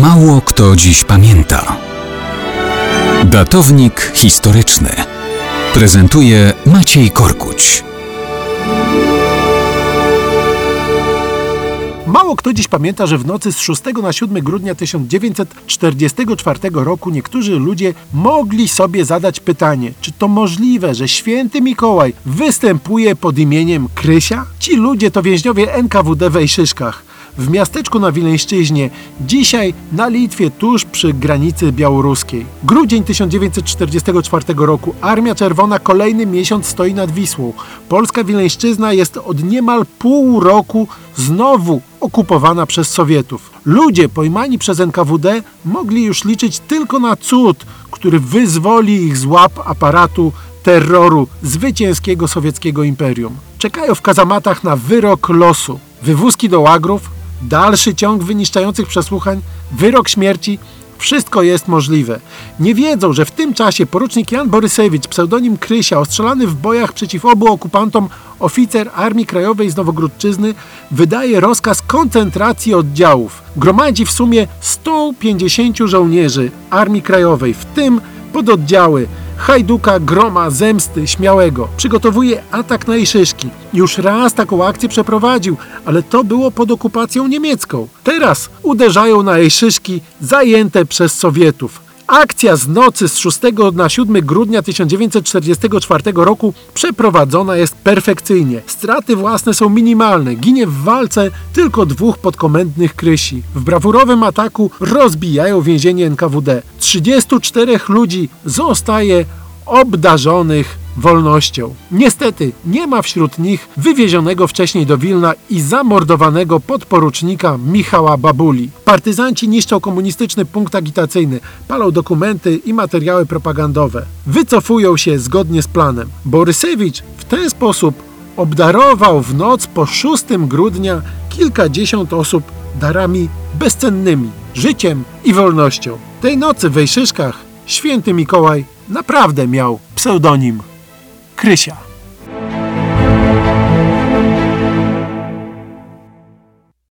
Mało kto dziś pamięta. Datownik historyczny prezentuje Maciej Korkuć. Mało kto dziś pamięta, że w nocy z 6 na 7 grudnia 1944 roku niektórzy ludzie mogli sobie zadać pytanie, czy to możliwe, że święty Mikołaj występuje pod imieniem Krysia? Ci ludzie to więźniowie NKWD w Ejszyszkach w miasteczku na Wileńszczyźnie, dzisiaj na Litwie, tuż przy granicy białoruskiej. Grudzień 1944 roku. Armia Czerwona kolejny miesiąc stoi nad Wisłą. Polska Wileńszczyzna jest od niemal pół roku znowu okupowana przez Sowietów. Ludzie pojmani przez NKWD mogli już liczyć tylko na cud, który wyzwoli ich z łap aparatu terroru zwycięskiego sowieckiego imperium. Czekają w kazamatach na wyrok losu. Wywózki do łagrów, dalszy ciąg wyniszczających przesłuchań, wyrok śmierci, wszystko jest możliwe. Nie wiedzą, że w tym czasie porucznik Jan Borysewicz, pseudonim Krysia, ostrzelany w bojach przeciw obu okupantom oficer Armii Krajowej z Nowogródczyzny, wydaje rozkaz koncentracji oddziałów. Gromadzi w sumie 150 żołnierzy Armii Krajowej, w tym pododdziały Hajduka, Groma, Zemsty, Śmiałego. Przygotowuje atak na Jeszyszki. Już raz taką akcję przeprowadził, ale to było pod okupacją niemiecką. Teraz uderzają na Jeszyszki zajęte przez Sowietów. Akcja z nocy z 6 na 7 grudnia 1944 roku przeprowadzona jest perfekcyjnie. Straty własne są minimalne. Ginie w walce tylko dwóch podkomendnych krysi. W brawurowym ataku rozbijają więzienie NKWD. 34 ludzi zostaje obdarzonych wolnością. Niestety nie ma wśród nich wywiezionego wcześniej do Wilna i zamordowanego podporucznika Michała Babuli. Partyzanci niszczą komunistyczny punkt agitacyjny, palą dokumenty i materiały propagandowe. Wycofują się zgodnie z planem. Borysewicz w ten sposób obdarował w noc po 6 grudnia kilkadziesiąt osób darami bezcennymi, życiem i wolnością. Tej nocy w Wejszyszkach święty Mikołaj naprawdę miał pseudonim Krysia.